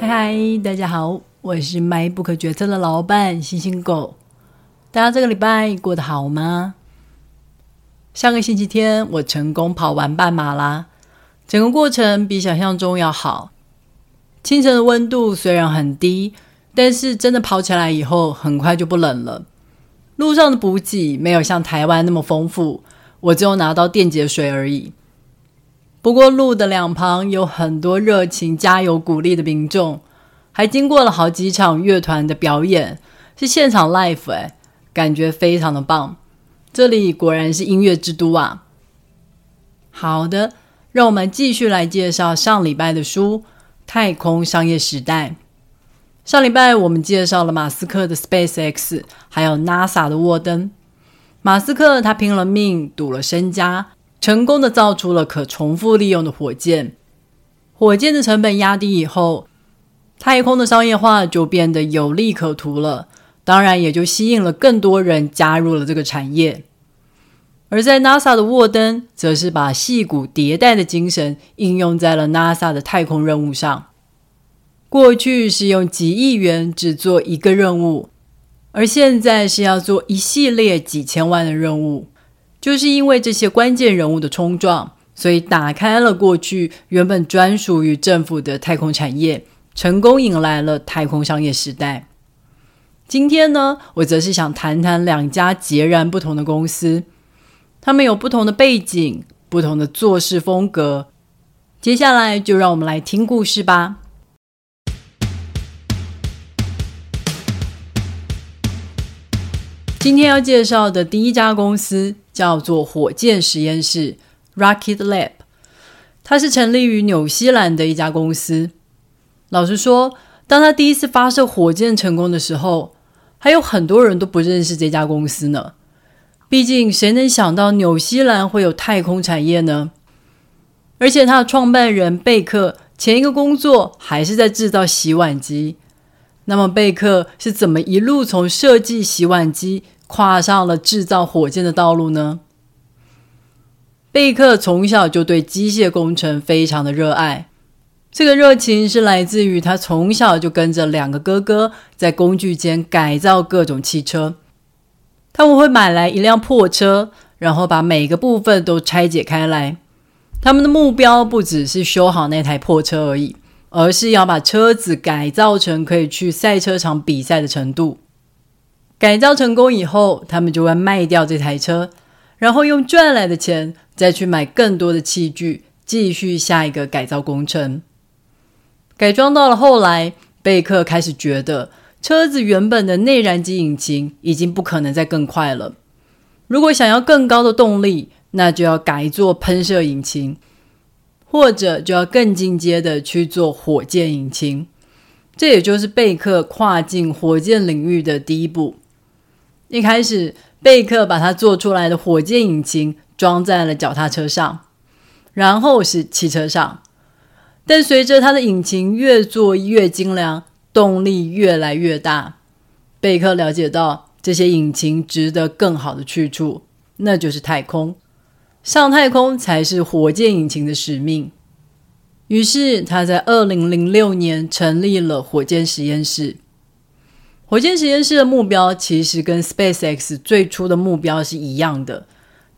嗨嗨，大家好，我是卖不可决策的老板星星狗。大家这个礼拜过得好吗？上个星期天我成功跑完半马啦，整个过程比想象中要好。清晨的温度虽然很低，但是真的跑起来以后很快就不冷了。路上的补给没有像台湾那么丰富，我只有拿到电解水而已。不过路的两旁有很多热情加油鼓励的民众，还经过了好几场乐团的表演，是现场 live 哎，感觉非常的棒。这里果然是音乐之都啊！好的，让我们继续来介绍上礼拜的书《太空商业时代》。上礼拜我们介绍了马斯克的 SpaceX，还有 NASA 的沃登。马斯克他拼了命，赌了身家。成功的造出了可重复利用的火箭，火箭的成本压低以后，太空的商业化就变得有利可图了，当然也就吸引了更多人加入了这个产业。而在 NASA 的沃登，则是把矽谷迭代的精神应用在了 NASA 的太空任务上。过去是用几亿元只做一个任务，而现在是要做一系列几千万的任务。就是因为这些关键人物的冲撞，所以打开了过去原本专属于政府的太空产业，成功迎来了太空商业时代。今天呢，我则是想谈谈两家截然不同的公司，他们有不同的背景，不同的做事风格。接下来就让我们来听故事吧。今天要介绍的第一家公司叫做火箭实验室 （Rocket Lab），它是成立于纽西兰的一家公司。老实说，当他第一次发射火箭成功的时候，还有很多人都不认识这家公司呢。毕竟，谁能想到纽西兰会有太空产业呢？而且，他的创办人贝克前一个工作还是在制造洗碗机。那么贝克是怎么一路从设计洗碗机跨上了制造火箭的道路呢？贝克从小就对机械工程非常的热爱，这个热情是来自于他从小就跟着两个哥哥在工具间改造各种汽车。他们会买来一辆破车，然后把每个部分都拆解开来。他们的目标不只是修好那台破车而已。而是要把车子改造成可以去赛车场比赛的程度。改造成功以后，他们就会卖掉这台车，然后用赚来的钱再去买更多的器具，继续下一个改造工程。改装到了后来，贝克开始觉得车子原本的内燃机引擎已经不可能再更快了。如果想要更高的动力，那就要改做喷射引擎。或者就要更进阶的去做火箭引擎，这也就是贝克跨进火箭领域的第一步。一开始，贝克把他做出来的火箭引擎装在了脚踏车上，然后是汽车上。但随着他的引擎越做越精良，动力越来越大，贝克了解到这些引擎值得更好的去处，那就是太空。上太空才是火箭引擎的使命。于是他在二零零六年成立了火箭实验室。火箭实验室的目标其实跟 SpaceX 最初的目标是一样的，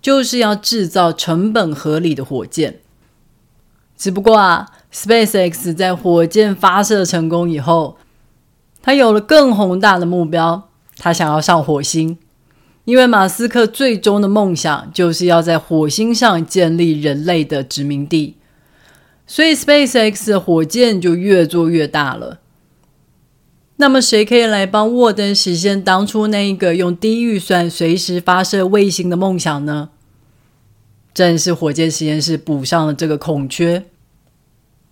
就是要制造成本合理的火箭。只不过啊，SpaceX 在火箭发射成功以后，他有了更宏大的目标，他想要上火星。因为马斯克最终的梦想就是要在火星上建立人类的殖民地，所以 SpaceX 的火箭就越做越大了。那么，谁可以来帮沃登实现当初那一个用低预算随时发射卫星的梦想呢？正是火箭实验室补上了这个空缺。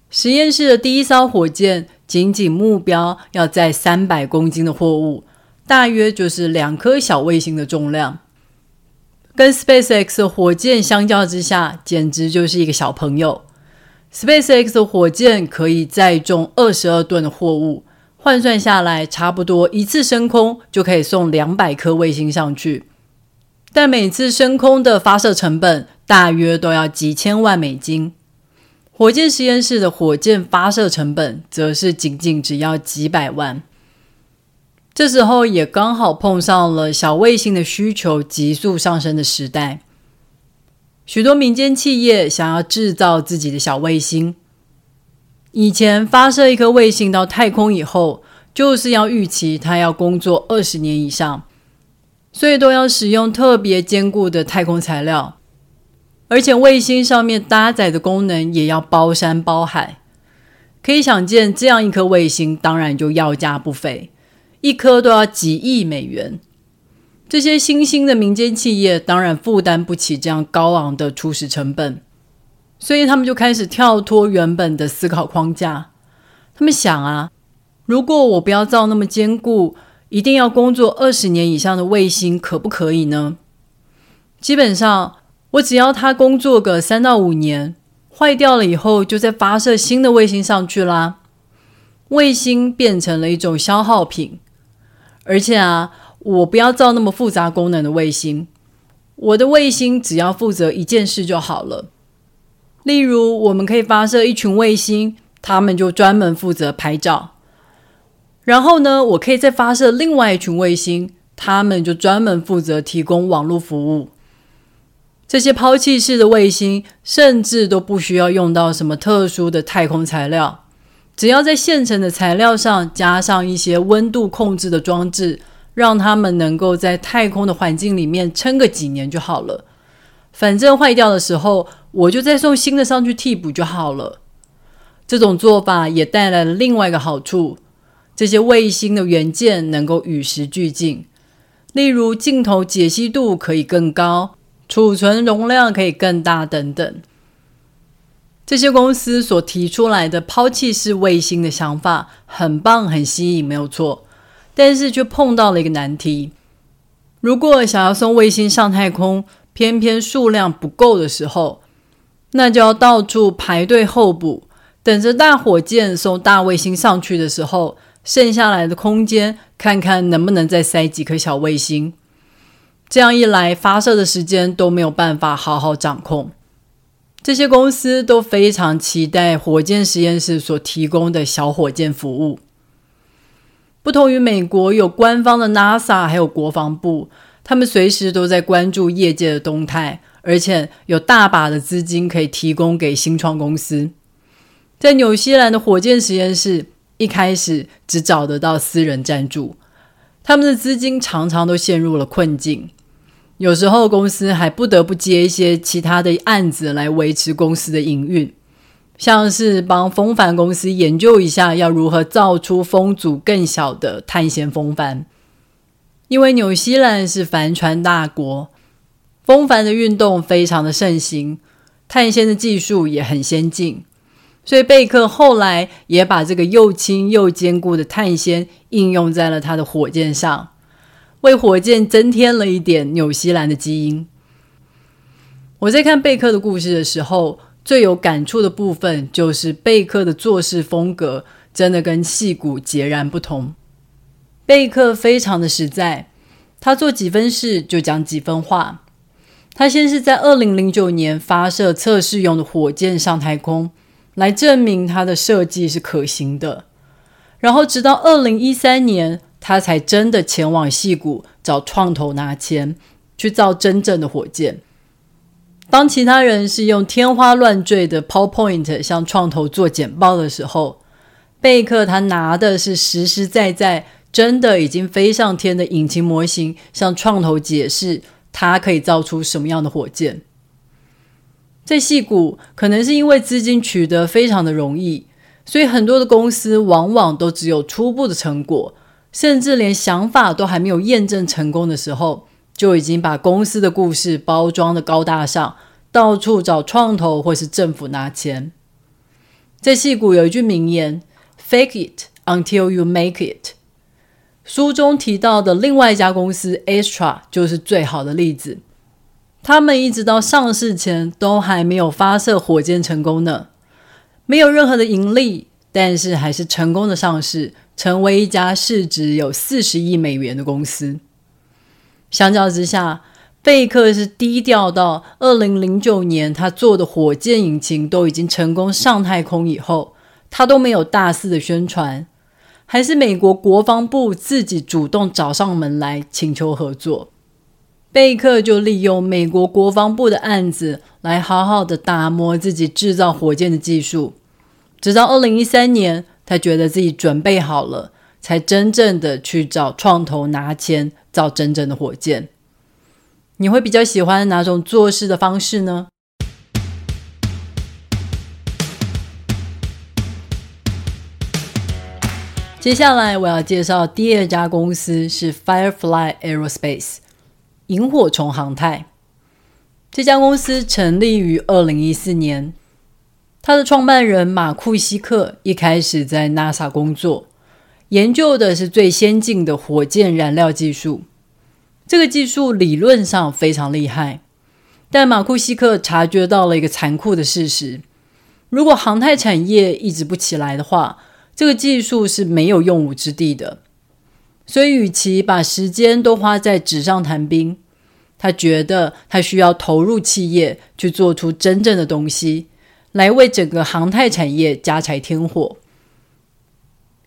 实验室的第一艘火箭仅仅目标要载三百公斤的货物。大约就是两颗小卫星的重量，跟 SpaceX 火箭相较之下，简直就是一个小朋友。SpaceX 火箭可以载重二十二吨的货物，换算下来，差不多一次升空就可以送两百颗卫星上去。但每次升空的发射成本大约都要几千万美金。火箭实验室的火箭发射成本则是仅仅只要几百万。这时候也刚好碰上了小卫星的需求急速上升的时代，许多民间企业想要制造自己的小卫星。以前发射一颗卫星到太空以后，就是要预期它要工作二十年以上，所以都要使用特别坚固的太空材料，而且卫星上面搭载的功能也要包山包海。可以想见，这样一颗卫星当然就要价不菲。一颗都要几亿美元，这些新兴的民间企业当然负担不起这样高昂的初始成本，所以他们就开始跳脱原本的思考框架。他们想啊，如果我不要造那么坚固，一定要工作二十年以上的卫星，可不可以呢？基本上，我只要它工作个三到五年，坏掉了以后，就再发射新的卫星上去啦。卫星变成了一种消耗品。而且啊，我不要造那么复杂功能的卫星，我的卫星只要负责一件事就好了。例如，我们可以发射一群卫星，他们就专门负责拍照。然后呢，我可以再发射另外一群卫星，他们就专门负责提供网络服务。这些抛弃式的卫星，甚至都不需要用到什么特殊的太空材料。只要在现成的材料上加上一些温度控制的装置，让他们能够在太空的环境里面撑个几年就好了。反正坏掉的时候，我就再送新的上去替补就好了。这种做法也带来了另外一个好处：这些卫星的元件能够与时俱进，例如镜头解析度可以更高，储存容量可以更大等等。这些公司所提出来的抛弃式卫星的想法很棒，很吸引，没有错。但是却碰到了一个难题：如果想要送卫星上太空，偏偏数量不够的时候，那就要到处排队候补，等着大火箭送大卫星上去的时候，剩下来的空间，看看能不能再塞几颗小卫星。这样一来，发射的时间都没有办法好好掌控。这些公司都非常期待火箭实验室所提供的小火箭服务。不同于美国有官方的 NASA，还有国防部，他们随时都在关注业界的动态，而且有大把的资金可以提供给新创公司。在纽西兰的火箭实验室，一开始只找得到私人赞助，他们的资金常常都陷入了困境。有时候公司还不得不接一些其他的案子来维持公司的营运，像是帮风帆公司研究一下要如何造出风阻更小的碳纤风帆。因为纽西兰是帆船大国，风帆的运动非常的盛行，碳纤的技术也很先进，所以贝克后来也把这个又轻又坚固的碳纤应用在了他的火箭上。为火箭增添了一点纽西兰的基因。我在看贝克的故事的时候，最有感触的部分就是贝克的做事风格真的跟戏骨截然不同。贝克非常的实在，他做几分事就讲几分话。他先是在二零零九年发射测试用的火箭上太空，来证明他的设计是可行的。然后直到二零一三年。他才真的前往戏谷找创投拿钱，去造真正的火箭。当其他人是用天花乱坠的 PowerPoint 向创投做简报的时候，贝克他拿的是实实在在、真的已经飞上天的引擎模型，向创投解释他可以造出什么样的火箭。在戏谷，可能是因为资金取得非常的容易，所以很多的公司往往都只有初步的成果。甚至连想法都还没有验证成功的时候，就已经把公司的故事包装得高大上，到处找创投或是政府拿钱。在戏谷有一句名言：“Fake it until you make it。”书中提到的另外一家公司 Astra 就是最好的例子。他们一直到上市前都还没有发射火箭成功呢，没有任何的盈利，但是还是成功的上市。成为一家市值有四十亿美元的公司。相较之下，贝克是低调到二零零九年，他做的火箭引擎都已经成功上太空以后，他都没有大肆的宣传，还是美国国防部自己主动找上门来请求合作。贝克就利用美国国防部的案子来好好的打磨自己制造火箭的技术，直到二零一三年，他觉得自己准备好了，才真正的去找创投拿钱造真正的火箭。你会比较喜欢哪种做事的方式呢？接下来我要介绍第二家公司是 Firefly Aerospace，萤火虫航太。这家公司成立于二零一四年，他的创办人马库西克一开始在 NASA 工作，研究的是最先进的火箭燃料技术。这个技术理论上非常厉害，但马库西克察觉到了一个残酷的事实：如果航太产业一直不起来的话，这个技术是没有用武之地的。所以，与其把时间都花在纸上谈兵，他觉得他需要投入企业去做出真正的东西，来为整个航太产业加柴添火。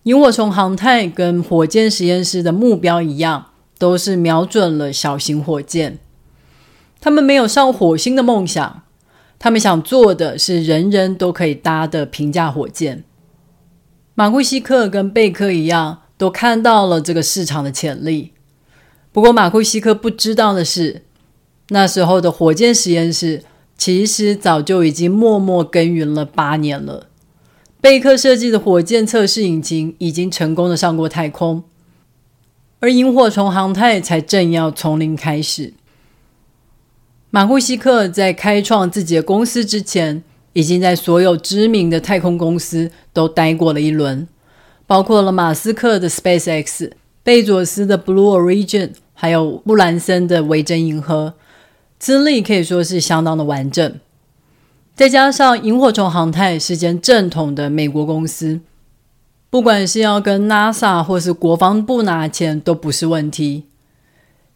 萤火虫航太跟火箭实验室的目标一样。都是瞄准了小型火箭，他们没有上火星的梦想，他们想做的是人人都可以搭的平价火箭。马库西克跟贝克一样，都看到了这个市场的潜力。不过马库西克不知道的是，那时候的火箭实验室其实早就已经默默耕耘了八年了。贝克设计的火箭测试引擎已经成功的上过太空。而萤火虫航太才正要从零开始。马库西克在开创自己的公司之前，已经在所有知名的太空公司都待过了一轮，包括了马斯克的 SpaceX、贝佐斯的 Blue Origin，还有布兰森的维珍银河，资历可以说是相当的完整。再加上萤火虫航太是间正统的美国公司。不管是要跟 NASA 或是国防部拿钱都不是问题。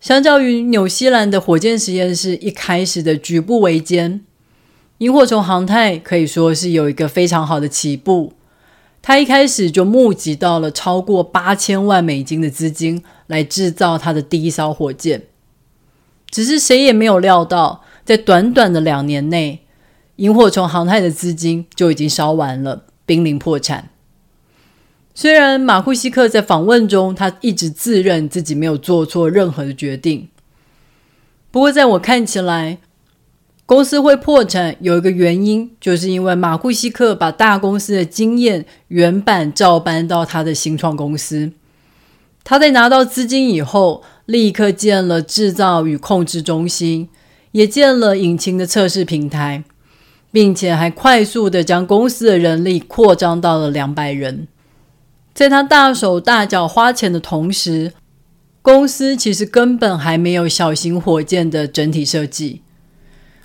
相较于纽西兰的火箭实验室一开始的举步维艰，萤火虫航太可以说是有一个非常好的起步。他一开始就募集到了超过八千万美金的资金来制造他的第一艘火箭。只是谁也没有料到，在短短的两年内，萤火虫航太的资金就已经烧完了，濒临破产。虽然马库西克在访问中，他一直自认自己没有做错任何的决定。不过，在我看起来，公司会破产有一个原因，就是因为马库西克把大公司的经验原版照搬到他的新创公司。他在拿到资金以后，立刻建了制造与控制中心，也建了引擎的测试平台，并且还快速的将公司的人力扩张到了两百人。在他大手大脚花钱的同时，公司其实根本还没有小型火箭的整体设计。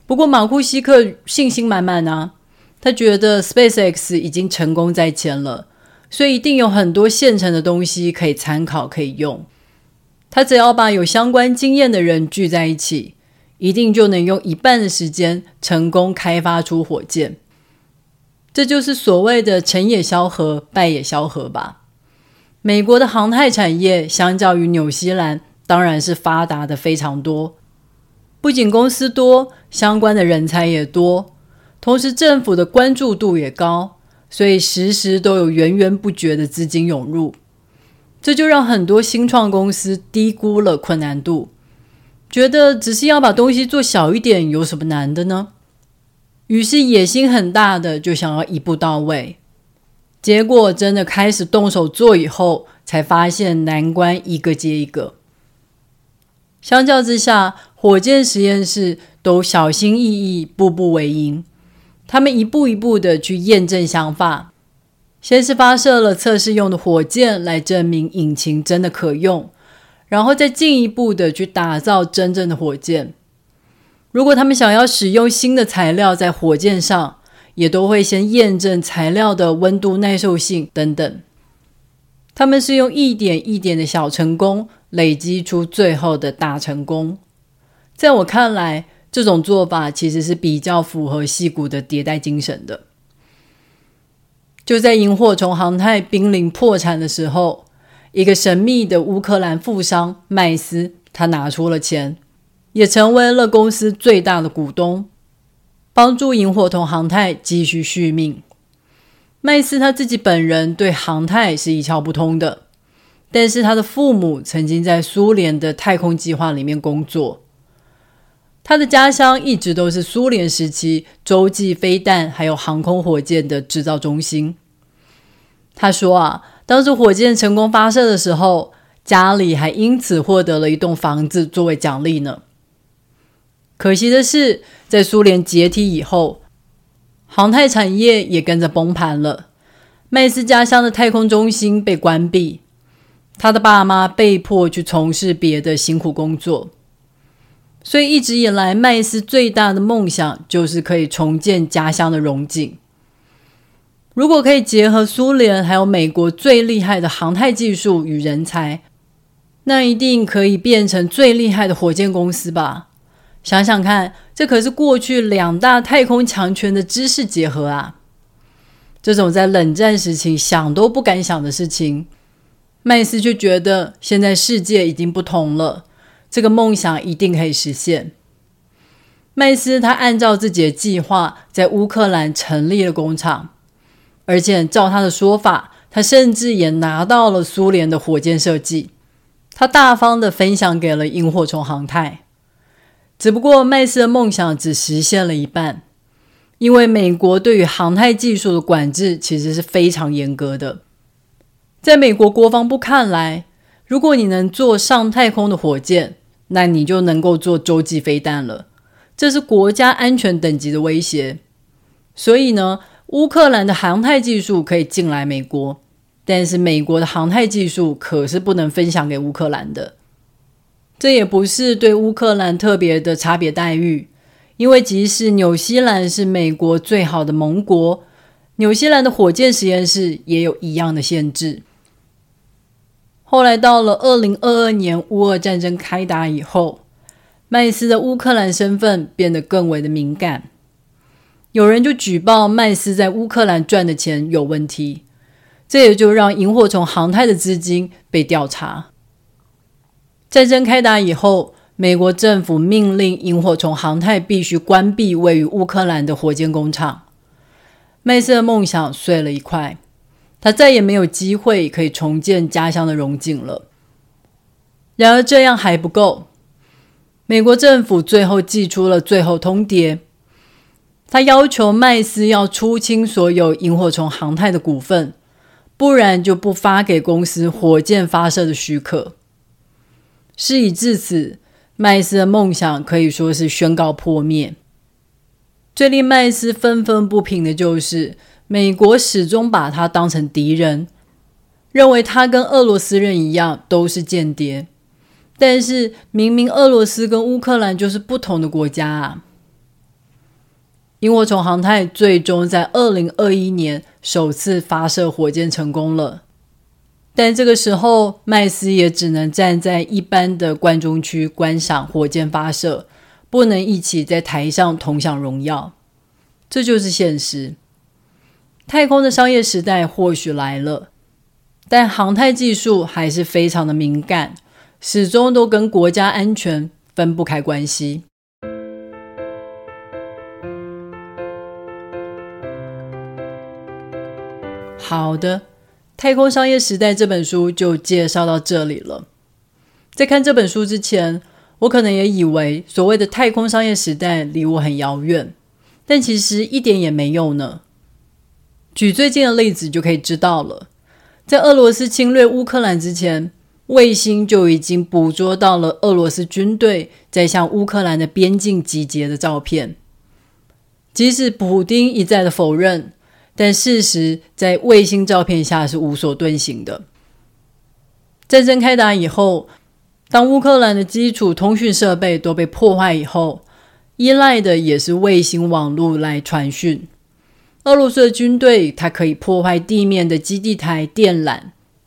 不过马库西克信心满满啊，他觉得 SpaceX 已经成功在前了，所以一定有很多现成的东西可以参考可以用。他只要把有相关经验的人聚在一起，一定就能用一半的时间成功开发出火箭。这就是所谓的成也萧何，败也萧何吧。美国的航太产业相较于纽西兰，当然是发达的非常多。不仅公司多，相关的人才也多，同时政府的关注度也高，所以时时都有源源不绝的资金涌入。这就让很多新创公司低估了困难度，觉得只是要把东西做小一点，有什么难的呢？于是野心很大的就想要一步到位。结果真的开始动手做以后，才发现难关一个接一个。相较之下，火箭实验室都小心翼翼，步步为营。他们一步一步的去验证想法，先是发射了测试用的火箭来证明引擎真的可用，然后再进一步的去打造真正的火箭。如果他们想要使用新的材料在火箭上，也都会先验证材料的温度耐受性等等，他们是用一点一点的小成功累积出最后的大成功。在我看来，这种做法其实是比较符合矽谷的迭代精神的。就在萤火虫航太濒临破产的时候，一个神秘的乌克兰富商麦斯，他拿出了钱，也成为了公司最大的股东，帮助萤火虫航太继续续命。麦斯他自己本人对航太是一窍不通的，但是他的父母曾经在苏联的太空计划里面工作。他的家乡一直都是苏联时期洲际飞弹还有航空火箭的制造中心。他说啊，当时火箭成功发射的时候，家里还因此获得了一栋房子作为奖励呢。可惜的是，在苏联解体以后，航太产业也跟着崩盘了。麦斯家乡的太空中心被关闭，他的爸妈被迫去从事别的辛苦工作。所以一直以来，麦斯最大的梦想就是可以重建家乡的荣景。如果可以结合苏联还有美国最厉害的航太技术与人才，那一定可以变成最厉害的火箭公司吧？想想看，这可是过去两大太空强权的知识结合啊！这种在冷战时期想都不敢想的事情，麦斯就觉得现在世界已经不同了。这个梦想一定可以实现。麦斯他按照自己的计划，在乌克兰成立了工厂，而且照他的说法，他甚至也拿到了苏联的火箭设计，他大方的分享给了萤火虫航太。只不过麦斯的梦想只实现了一半，因为美国对于航太技术的管制其实是非常严格的，在美国国防部看来，如果你能做上太空的火箭，那你就能够做洲际飞弹了，这是国家安全等级的威胁。所以呢，乌克兰的航太技术可以进来美国，但是美国的航太技术可是不能分享给乌克兰的。这也不是对乌克兰特别的差别待遇，因为即使纽西兰是美国最好的盟国，纽西兰的火箭实验室也有一样的限制。后来到了二零二二年，乌俄战争开打以后，麦斯的乌克兰身份变得更为的敏感。有人就举报麦斯在乌克兰赚的钱有问题，这也就让萤火虫航太的资金被调查。战争开打以后，美国政府命令萤火虫航太必须关闭位于乌克兰的火箭工厂，麦斯的梦想碎了一块。他再也没有机会可以重建家乡的荣景了。然而这样还不够，美国政府最后寄出了最后通牒，他要求麦斯要出清所有萤火虫航太的股份，不然就不发给公司火箭发射的许可。事已至此，麦斯的梦想可以说是宣告破灭。最令麦斯愤愤不平的就是。美国始终把他当成敌人，认为他跟俄罗斯人一样都是间谍。但是明明俄罗斯跟乌克兰就是不同的国家啊！萤火虫航太最终在二零二一年首次发射火箭成功了，但这个时候麦斯也只能站在一般的观众区观赏火箭发射，不能一起在台上同享荣耀。这就是现实。太空的商业时代或许来了，但航太技术还是非常的敏感，始终都跟国家安全分不开关系。好的，《太空商业时代》这本书就介绍到这里了。在看这本书之前，我可能也以为所谓的太空商业时代离我很遥远，但其实一点也没有呢。举最近的例子就可以知道了，在俄罗斯侵略乌克兰之前，卫星就已经捕捉到了俄罗斯军队在向乌克兰的边境集结的照片。即使普丁一再的否认，但事实在卫星照片下是无所遁形的。战争开打以后，当乌克兰的基础通讯设备都被破坏以后，依赖的也是卫星网络来传讯。俄罗斯的军队，它可以破坏地面的基地台电缆，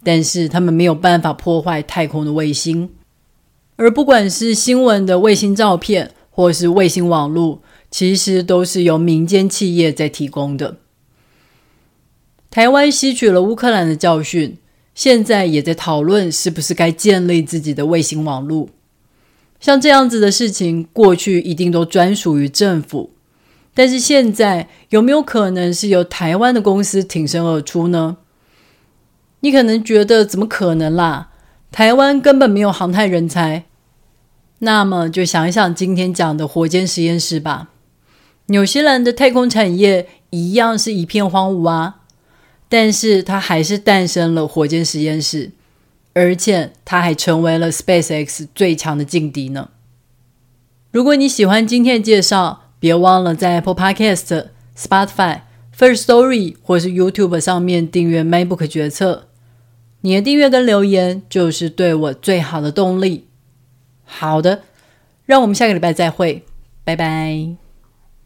但是他们没有办法破坏太空的卫星。而不管是新闻的卫星照片，或是卫星网络，其实都是由民间企业在提供的。台湾吸取了乌克兰的教训，现在也在讨论是不是该建立自己的卫星网络。像这样子的事情，过去一定都专属于政府，但是现在有没有可能是由台湾的公司挺身而出呢？你可能觉得怎么可能啦？台湾根本没有航太人才。那么就想一想今天讲的火箭实验室吧。纽西兰的太空产业一样是一片荒芜啊。但是它还是诞生了火箭实验室，而且它还成为了 SpaceX 最强的劲敌呢。如果你喜欢今天的介绍，别忘了在 Apple Podcast、Spotify、First Story 或是 YouTube 上面订阅 MacBook 决策。你的订阅跟留言就是对我最好的动力。好的，让我们下个礼拜再会，拜拜。